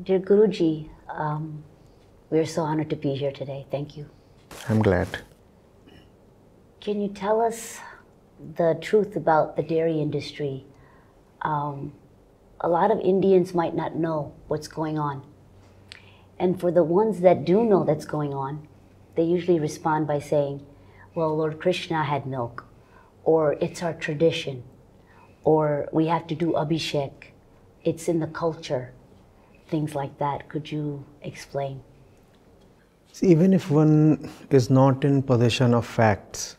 Dear Guruji, um, we're so honored to be here today. Thank you. I'm glad. Can you tell us the truth about the dairy industry? Um, a lot of Indians might not know what's going on. And for the ones that do know that's going on, they usually respond by saying, well, Lord Krishna had milk, or it's our tradition, or we have to do abhishek, it's in the culture, things like that. Could you explain? See, even if one is not in possession of facts,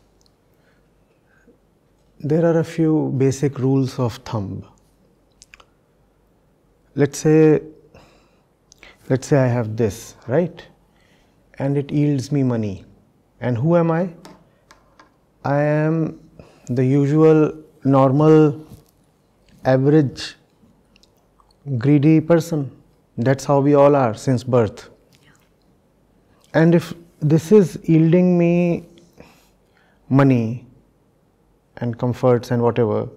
there are a few basic rules of thumb. Let's say, let's say I have this, right? And it yields me money. And who am I? I am the usual, normal, average, greedy person. That's how we all are since birth. And if this is yielding me money and comforts and whatever,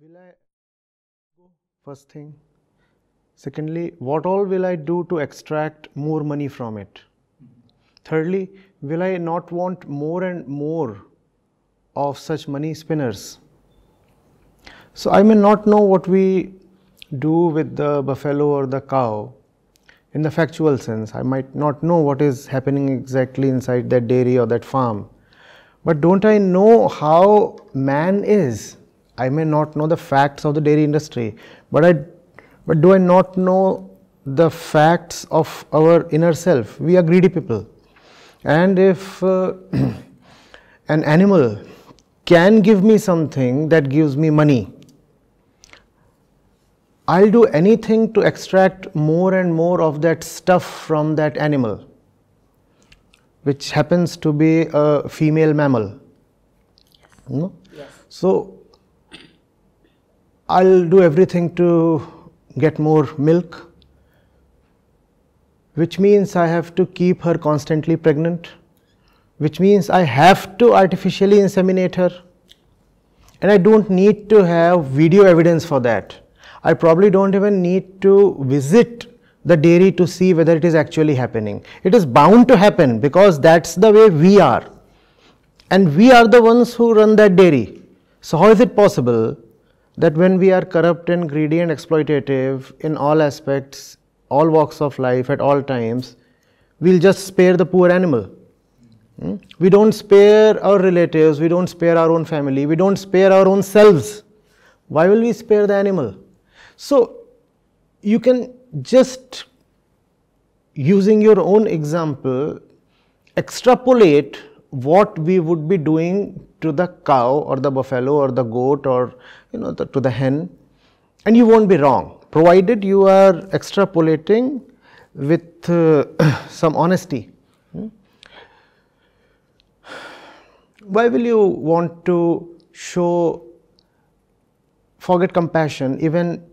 will I go first thing? Secondly, what all will I do to extract more money from it? Thirdly, will I not want more and more of such money spinners? So I may not know what we do with the buffalo or the cow in the factual sense. I might not know what is happening exactly inside that dairy or that farm. But don't I know how man is? I may not know the facts of the dairy industry, but I but do I not know the facts of our inner self? We are greedy people. And if uh, an animal can give me something that gives me money, I'll do anything to extract more and more of that stuff from that animal, which happens to be a female mammal. No? Yes. So, I'll do everything to get more milk, which means I have to keep her constantly pregnant, which means I have to artificially inseminate her. And I don't need to have video evidence for that. I probably don't even need to visit the dairy to see whether it is actually happening. It is bound to happen because that's the way we are. And we are the ones who run that dairy. So, how is it possible that when we are corrupt and greedy and exploitative in all aspects, all walks of life, at all times, we'll just spare the poor animal? Hmm? We don't spare our relatives, we don't spare our own family, we don't spare our own selves. Why will we spare the animal? So, you can just using your own example extrapolate what we would be doing to the cow or the buffalo or the goat or you know the, to the hen and you won't be wrong provided you are extrapolating with uh, some honesty. Hmm? Why will you want to show forget compassion even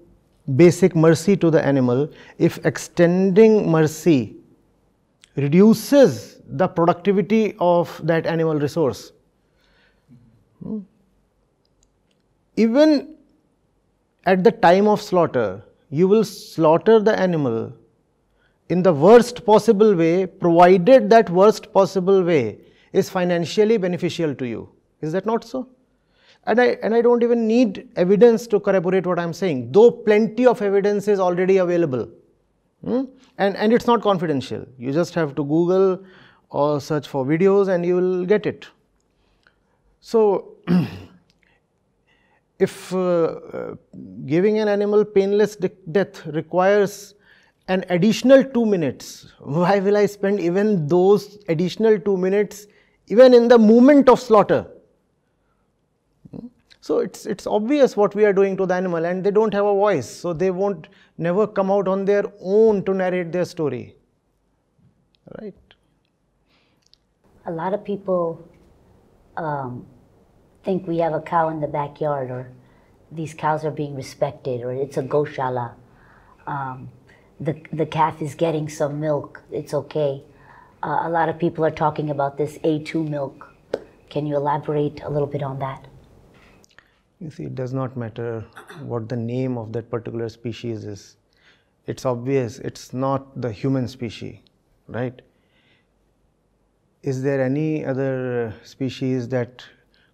basic mercy to the animal if extending mercy reduces the productivity of that animal resource. Hmm. Even at the time of slaughter, you will slaughter the animal in the worst possible way, provided that worst possible way is financially beneficial to you. Is that not so? And I, and I don't even need evidence to corroborate what I'm saying, though plenty of evidence is already available. Hmm? And, and it's not confidential. You just have to Google or search for videos and you will get it. So, if uh, uh, giving an animal painless de death requires an additional 2 minutes, why will I spend even those additional 2 minutes even in the moment of slaughter? So it's it's obvious what we are doing to the animal and they don't have a voice. So they won't never come out on their own to narrate their story. Right? A lot of people um, think we have a cow in the backyard or these cows are being respected or it's a goshala. Um, the, the calf is getting some milk, it's okay. Uh, a lot of people are talking about this A2 milk. Can you elaborate a little bit on that? You see, it does not matter what the name of that particular species is. it's obvious it's not the human species, right? Is there any other species that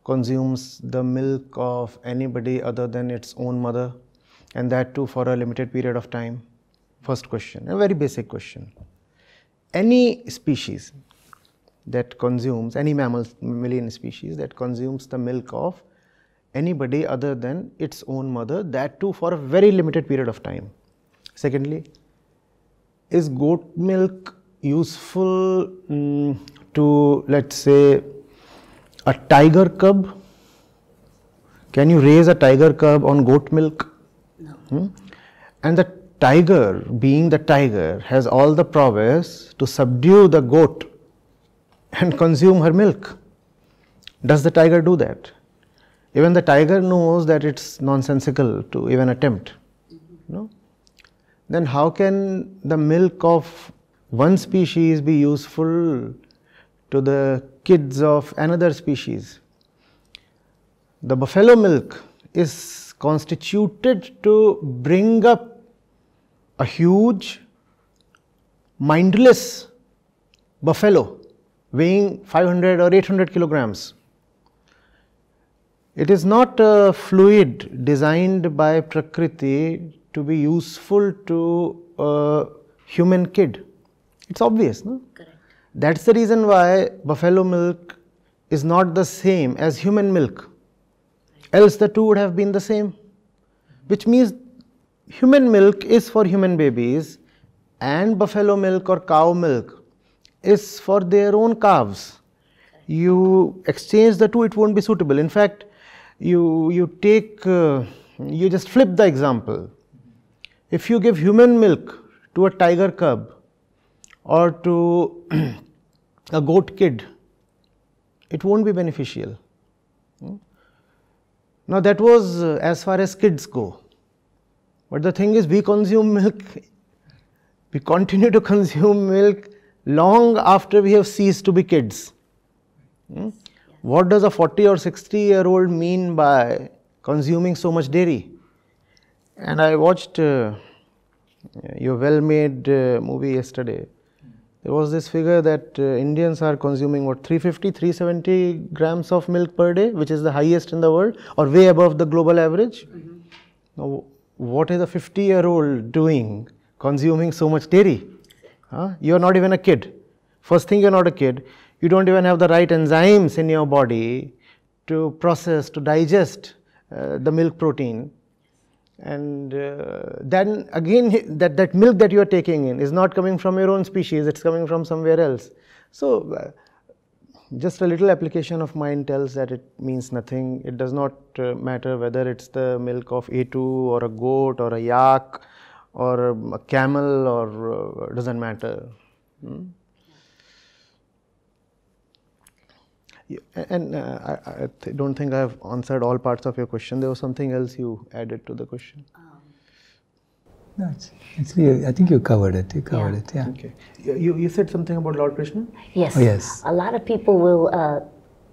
consumes the milk of anybody other than its own mother and that too for a limited period of time? First question, a very basic question. Any species that consumes, any mammal, mammalian species that consumes the milk of anybody other than its own mother, that too for a very limited period of time. Secondly, is goat milk useful mm, to, let's say, a tiger cub? Can you raise a tiger cub on goat milk? No. Hmm? And the tiger, being the tiger, has all the prowess to subdue the goat and consume her milk. Does the tiger do that? Even the tiger knows that it's nonsensical to even attempt. No? Then how can the milk of one species be useful to the kids of another species? The buffalo milk is constituted to bring up a huge, mindless buffalo weighing 500 or 800 kilograms it is not a fluid designed by Prakriti to be useful to a human kid. It's obvious, no? Correct. That's the reason why buffalo milk is not the same as human milk. Else the two would have been the same. Which means human milk is for human babies and buffalo milk or cow milk is for their own calves. You exchange the two, it won't be suitable. In fact, you, you take, uh, you just flip the example. If you give human milk to a tiger cub or to a goat kid, it won't be beneficial. Hmm? Now that was uh, as far as kids go. But the thing is we consume milk, we continue to consume milk long after we have ceased to be kids. Hmm? What does a 40 or 60 year old mean by consuming so much dairy? And I watched uh, your well made uh, movie yesterday. There was this figure that uh, Indians are consuming what 350, 370 grams of milk per day, which is the highest in the world or way above the global average. Mm -hmm. Now, what is a 50 year old doing consuming so much dairy? Huh? You are not even a kid. First thing, you are not a kid you don't even have the right enzymes in your body to process, to digest uh, the milk protein. And uh, then again, that, that milk that you are taking in is not coming from your own species, it's coming from somewhere else. So, uh, just a little application of mind tells that it means nothing. It does not uh, matter whether it's the milk of A2 or a goat or a yak or a camel or uh, doesn't matter. Hmm? And uh, I, I don't think I have answered all parts of your question. There was something else you added to the question. Um, no, it's, it's, I think you covered it. You covered yeah. it, yeah. Okay. You, you said something about Lord Krishna? Yes. Oh, yes. A lot of people will uh,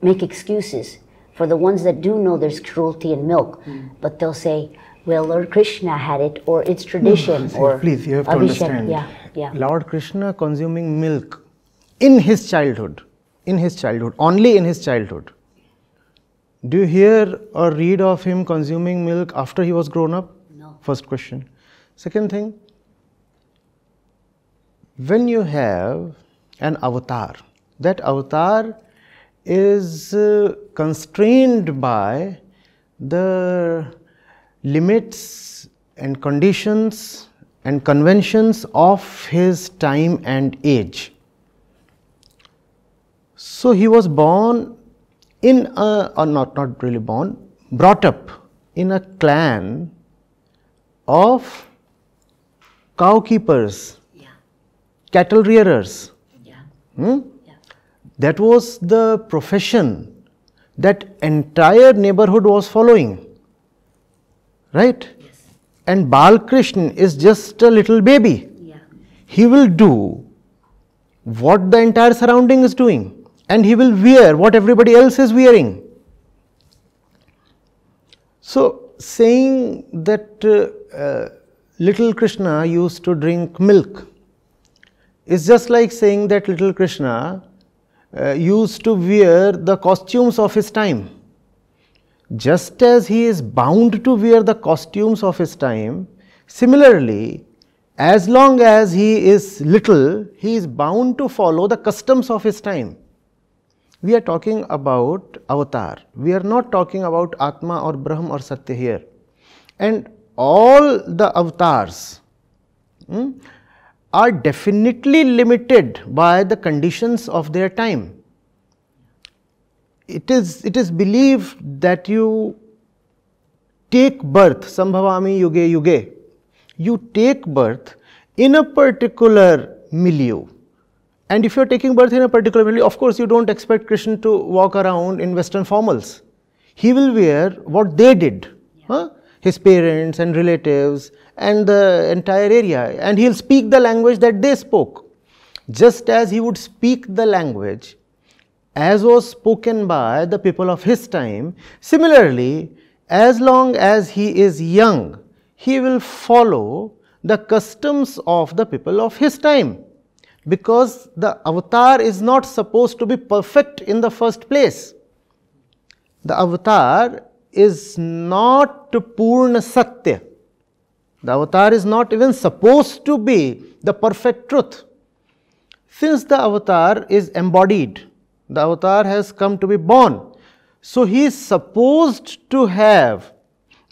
make excuses for the ones that do know there's cruelty in milk, mm. but they'll say, well, Lord Krishna had it, or it's tradition, no, or please, you have to understand. Yeah, yeah. Lord Krishna consuming milk in his childhood in his childhood, only in his childhood. Do you hear or read of him consuming milk after he was grown up? No. First question. Second thing, when you have an avatar, that avatar is uh, constrained by the limits and conditions and conventions of his time and age. So he was born in a, or not, not really born, brought up in a clan of cow keepers, yeah. cattle rearers. Yeah. Hmm? Yeah. That was the profession that entire neighborhood was following. Right? Yes. And Balkrishna is just a little baby. Yeah. He will do what the entire surrounding is doing and he will wear what everybody else is wearing. So, saying that uh, uh, little Krishna used to drink milk. is just like saying that little Krishna uh, used to wear the costumes of his time. Just as he is bound to wear the costumes of his time, similarly, as long as he is little, he is bound to follow the customs of his time. We are talking about avatar. We are not talking about Atma or Brahm or Satya here. And all the avatars hmm, are definitely limited by the conditions of their time. It is, it is believed that you take birth, Sambhavami Yuge Yuge, you take birth in a particular milieu. And if you are taking birth in a particular milieu, of course, you don't expect Krishna to walk around in Western formals. He will wear what they did. Yeah. Huh? his parents and relatives and the entire area and he'll speak the language that they spoke. Just as he would speak the language as was spoken by the people of his time, similarly, as long as he is young, he will follow the customs of the people of his time because the avatar is not supposed to be perfect in the first place. The avatar is not Purna Satya. The avatar is not even supposed to be the perfect truth. Since the avatar is embodied, the avatar has come to be born. So he is supposed to have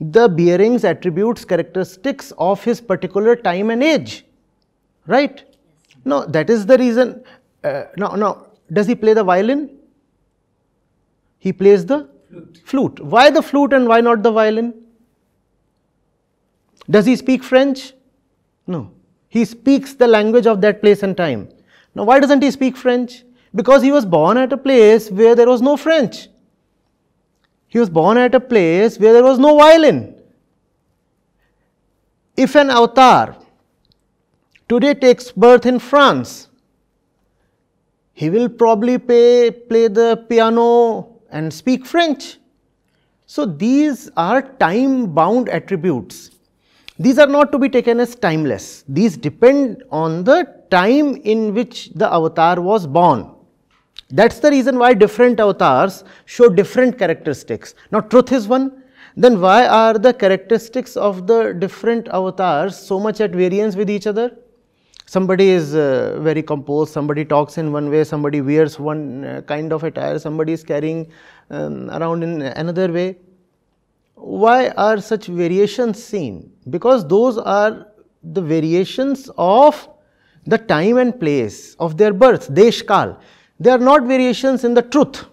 the bearings, attributes, characteristics of his particular time and age. Right? No, that is the reason. Uh, now, now, does he play the violin? He plays the Flute. flute. Why the flute and why not the violin? Does he speak French? No. He speaks the language of that place and time. Now, why doesn't he speak French? Because he was born at a place where there was no French. He was born at a place where there was no violin. If an avatar today takes birth in France, he will probably pay, play the piano and speak French. So, these are time bound attributes. These are not to be taken as timeless. These depend on the time in which the avatar was born. That is the reason why different avatars show different characteristics. Now, truth is one, then why are the characteristics of the different avatars so much at variance with each other? Somebody is uh, very composed, somebody talks in one way, somebody wears one uh, kind of attire, somebody is carrying um, around in another way. Why are such variations seen? Because those are the variations of the time and place of their birth, Deshkal. They are not variations in the truth.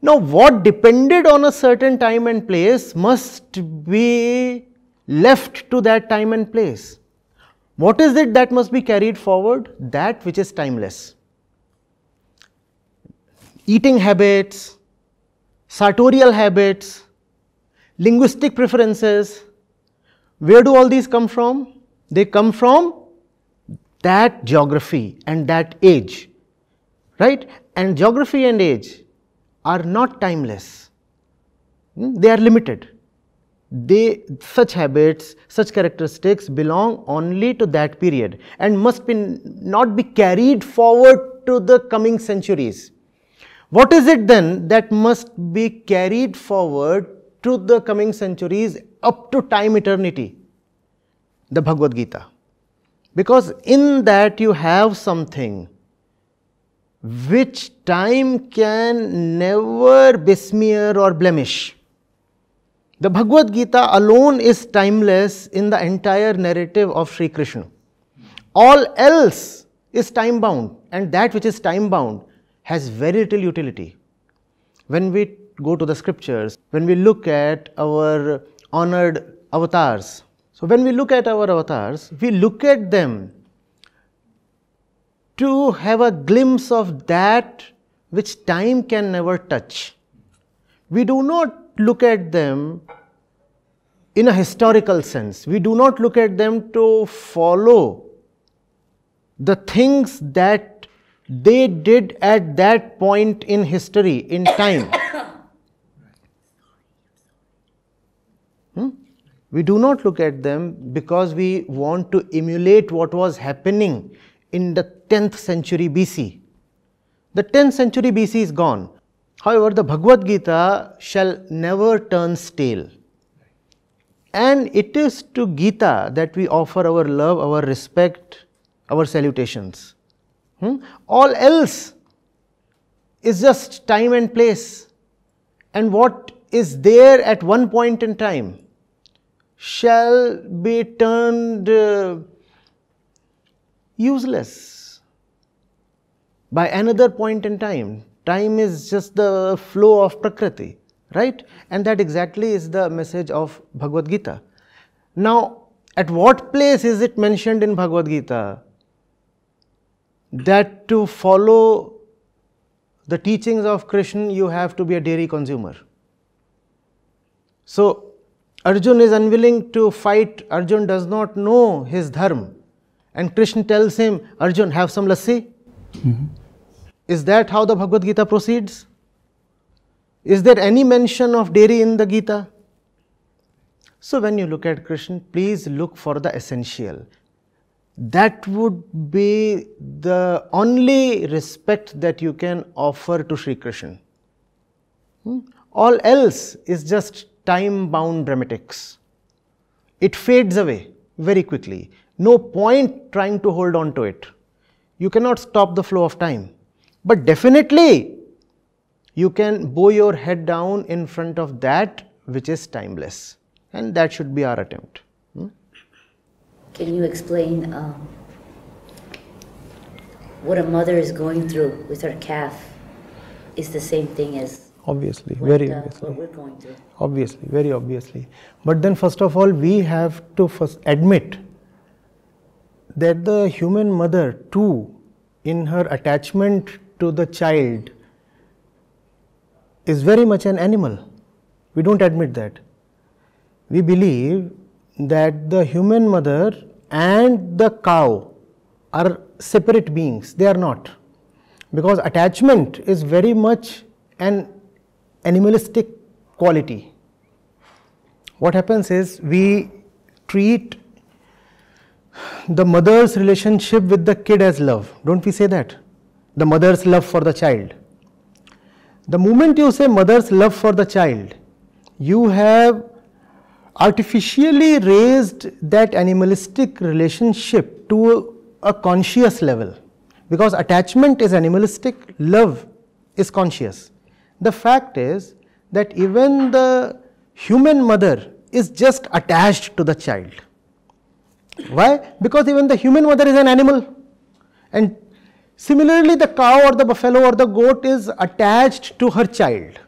Now, what depended on a certain time and place must be left to that time and place. What is it that must be carried forward? That which is timeless. Eating habits, sartorial habits, linguistic preferences, where do all these come from? They come from that geography and that age, right? And geography and age are not timeless, hmm? they are limited they such habits such characteristics belong only to that period and must be not be carried forward to the coming centuries. What is it then that must be carried forward to the coming centuries up to time eternity? The bhagavad gita. Because in that you have something which time can never besmear or blemish the Bhagavad Gita alone is timeless in the entire narrative of Sri Krishna. All else is time bound, and that which is time bound has very little utility. When we go to the scriptures, when we look at our honored avatars, so when we look at our avatars, we look at them to have a glimpse of that which time can never touch. We do not look at them in a historical sense. We do not look at them to follow the things that they did at that point in history, in time. Hmm? We do not look at them because we want to emulate what was happening in the 10th century BC. The 10th century BC is gone. However, the Bhagavad Gita shall never turn stale. And it is to Gita that we offer our love, our respect, our salutations. Hmm? All else is just time and place. And what is there at one point in time shall be turned uh, useless by another point in time. Time is just the flow of Prakriti, right? And that exactly is the message of Bhagavad Gita. Now, at what place is it mentioned in Bhagavad Gita that to follow the teachings of Krishna you have to be a dairy consumer? So, Arjun is unwilling to fight, Arjun does not know his dharma. And Krishna tells him, Arjun, have some lassi. Mm-hmm. Is that how the Bhagavad Gita proceeds? Is there any mention of dairy in the Gita? So, when you look at Krishna, please look for the essential. That would be the only respect that you can offer to Sri Krishna. Hmm? All else is just time bound dramatics. It fades away very quickly. No point trying to hold on to it. You cannot stop the flow of time. But definitely, you can bow your head down in front of that which is timeless. And that should be our attempt. Hmm? Can you explain um, what a mother is going through with her calf is the same thing as obviously very uh, obviously what we're going through obviously very obviously but then first of all we have to first admit that the human mother too in her attachment to the child is very much an animal we don't admit that we believe that the human mother and the cow are separate beings they are not because attachment is very much an animalistic quality. What happens is we treat the mother's relationship with the kid as love. Don't we say that? The mother's love for the child. The moment you say mother's love for the child, you have artificially raised that animalistic relationship to a conscious level because attachment is animalistic, love is conscious. The fact is that even the human mother is just attached to the child. Why? Because even the human mother is an animal. And similarly, the cow or the buffalo or the goat is attached to her child.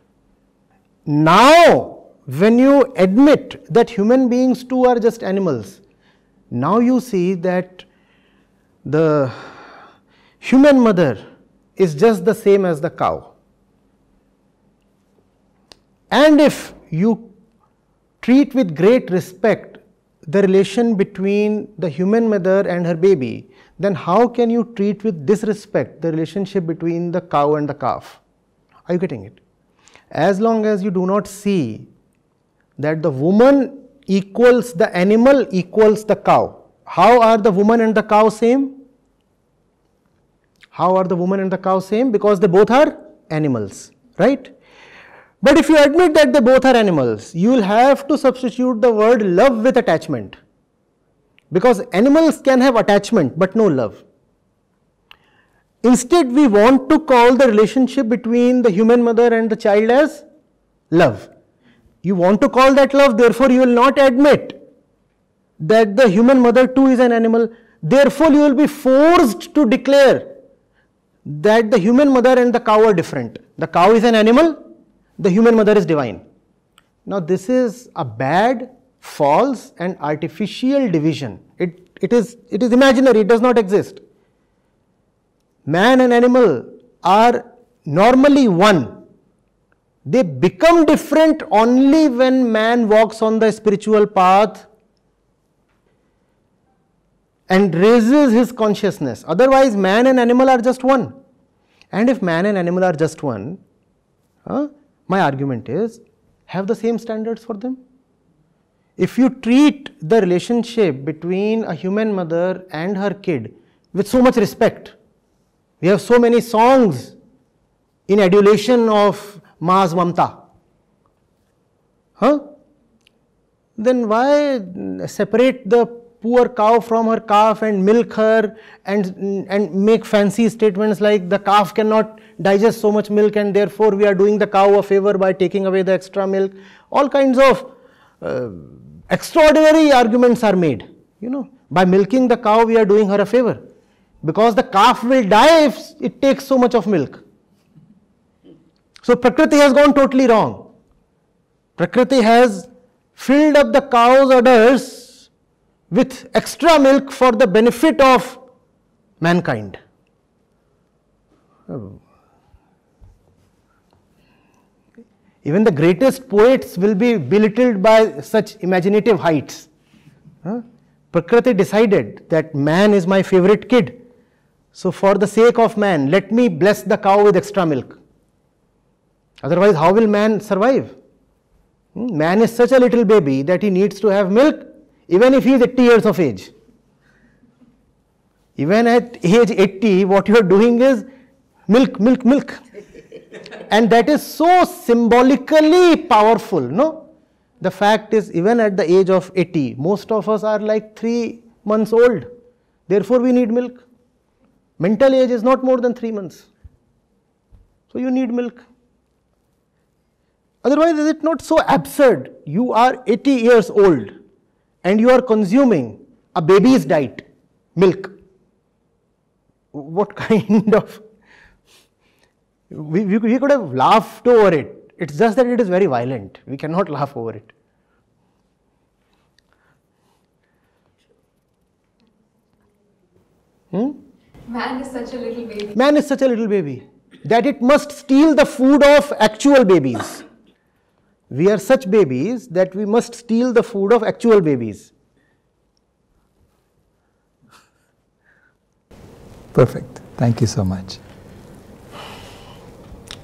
Now, when you admit that human beings too are just animals, now you see that the human mother is just the same as the cow. And if you treat with great respect the relation between the human mother and her baby, then how can you treat with disrespect the relationship between the cow and the calf? Are you getting it? As long as you do not see that the woman equals the animal equals the cow. How are the woman and the cow same? How are the woman and the cow same? Because they both are animals, right? But if you admit that they both are animals, you will have to substitute the word love with attachment. Because animals can have attachment but no love. Instead, we want to call the relationship between the human mother and the child as love. You want to call that love, therefore, you will not admit that the human mother too is an animal. Therefore, you will be forced to declare that the human mother and the cow are different. The cow is an animal, the human mother is divine. Now, this is a bad, false, and artificial division. It, it, is, it is imaginary, it does not exist. Man and animal are normally one. They become different only when man walks on the spiritual path and raises his consciousness. Otherwise, man and animal are just one. And if man and animal are just one, huh, my argument is have the same standards for them. if you treat the relationship between a human mother and her kid with so much respect, we have so many songs in adulation of Ma's Mamta. Huh? Then why separate the poor cow from her calf and milk her and, and make fancy statements like the calf cannot digest so much milk and therefore we are doing the cow a favor by taking away the extra milk. All kinds of uh, extraordinary arguments are made. You know, by milking the cow we are doing her a favor because the calf will die if it takes so much of milk. So Prakriti has gone totally wrong. Prakriti has filled up the cow's udders with extra milk for the benefit of mankind. Even the greatest poets will be belittled by such imaginative heights. Huh? Prakriti decided that man is my favorite kid. So, for the sake of man, let me bless the cow with extra milk. Otherwise, how will man survive? Hmm? Man is such a little baby that he needs to have milk even if he is 80 years of age. Even at age 80, what you are doing is milk, milk, milk. and that is so symbolically powerful, no? The fact is, even at the age of 80, most of us are like 3 months old. Therefore, we need milk. Mental age is not more than 3 months. So, you need milk. Otherwise, is it not so absurd? You are 80 years old and you are consuming a baby's diet, milk. What kind of. We, we, we could have laughed over it. It's just that it is very violent. We cannot laugh over it. Hmm? Man is such a little baby. Man is such a little baby that it must steal the food of actual babies. We are such babies that we must steal the food of actual babies. Perfect. Thank you so much.